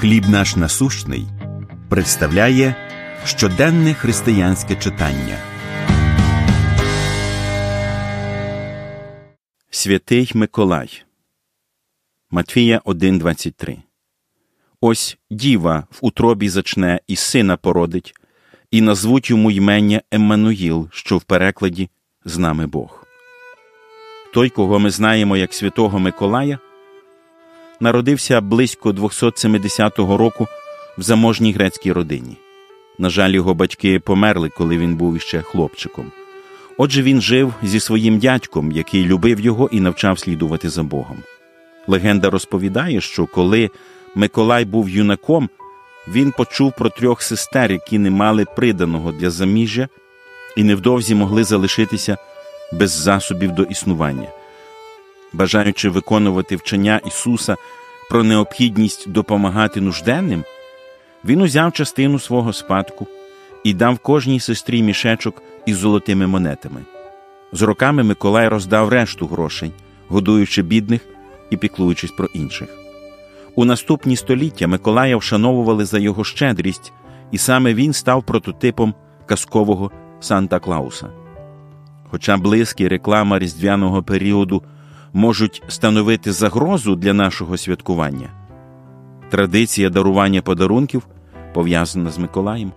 Хліб наш насущний представляє щоденне християнське читання. Святий Миколай Матфія 1.23 Ось діва в утробі зачне і сина породить, і назвуть йому ймення Еммануїл, що в перекладі з нами Бог. Той, кого ми знаємо як святого Миколая, народився близько 270 року в заможній грецькій родині. На жаль, його батьки померли, коли він був іще хлопчиком. Отже, він жив зі своїм дядьком, який любив його і навчав слідувати за Богом. Легенда розповідає, що коли Миколай був юнаком, він почув про трьох сестер, які не мали приданого для заміжжя і невдовзі могли залишитися без засобів до існування. Бажаючи виконувати вчення Ісуса про необхідність допомагати нужденним, він узяв частину свого спадку і дав кожній сестрі мішечок із золотими монетами. З роками Миколай роздав решту грошей, годуючи бідних і піклуючись про інших. У наступні століття Миколая вшановували за його щедрість, і саме він став прототипом казкового Санта Клауса. Хоча близькі реклама різдвяного періоду можуть становити загрозу для нашого святкування, традиція дарування подарунків пов'язана з Миколаєм.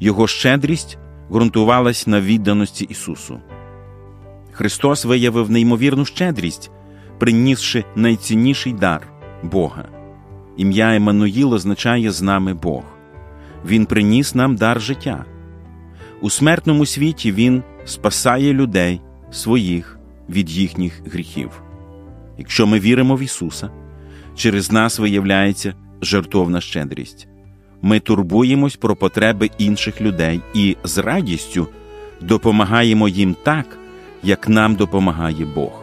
Його щедрість ґрунтувалась на відданості Ісусу. Христос виявив неймовірну щедрість, принісши найцінніший дар Бога. Ім'я Еммануїл означає з нами Бог. Він приніс нам дар життя. У смертному світі Він спасає людей своїх від їхніх гріхів. Якщо ми віримо в Ісуса, через нас виявляється жертовна щедрість. Ми турбуємось про потреби інших людей і з радістю допомагаємо їм так, як нам допомагає Бог.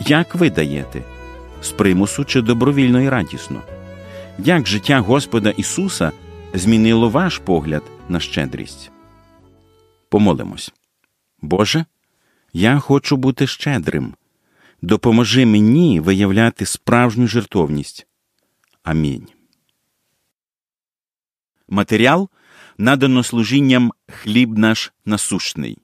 Як ви даєте? З примусу чи добровільно і радісно? Як життя Господа Ісуса змінило ваш погляд на щедрість? Помолимось. Боже, я хочу бути щедрим. Допоможи мені виявляти справжню жертовність. Амінь. Матеріал надано служінням хліб наш насущний.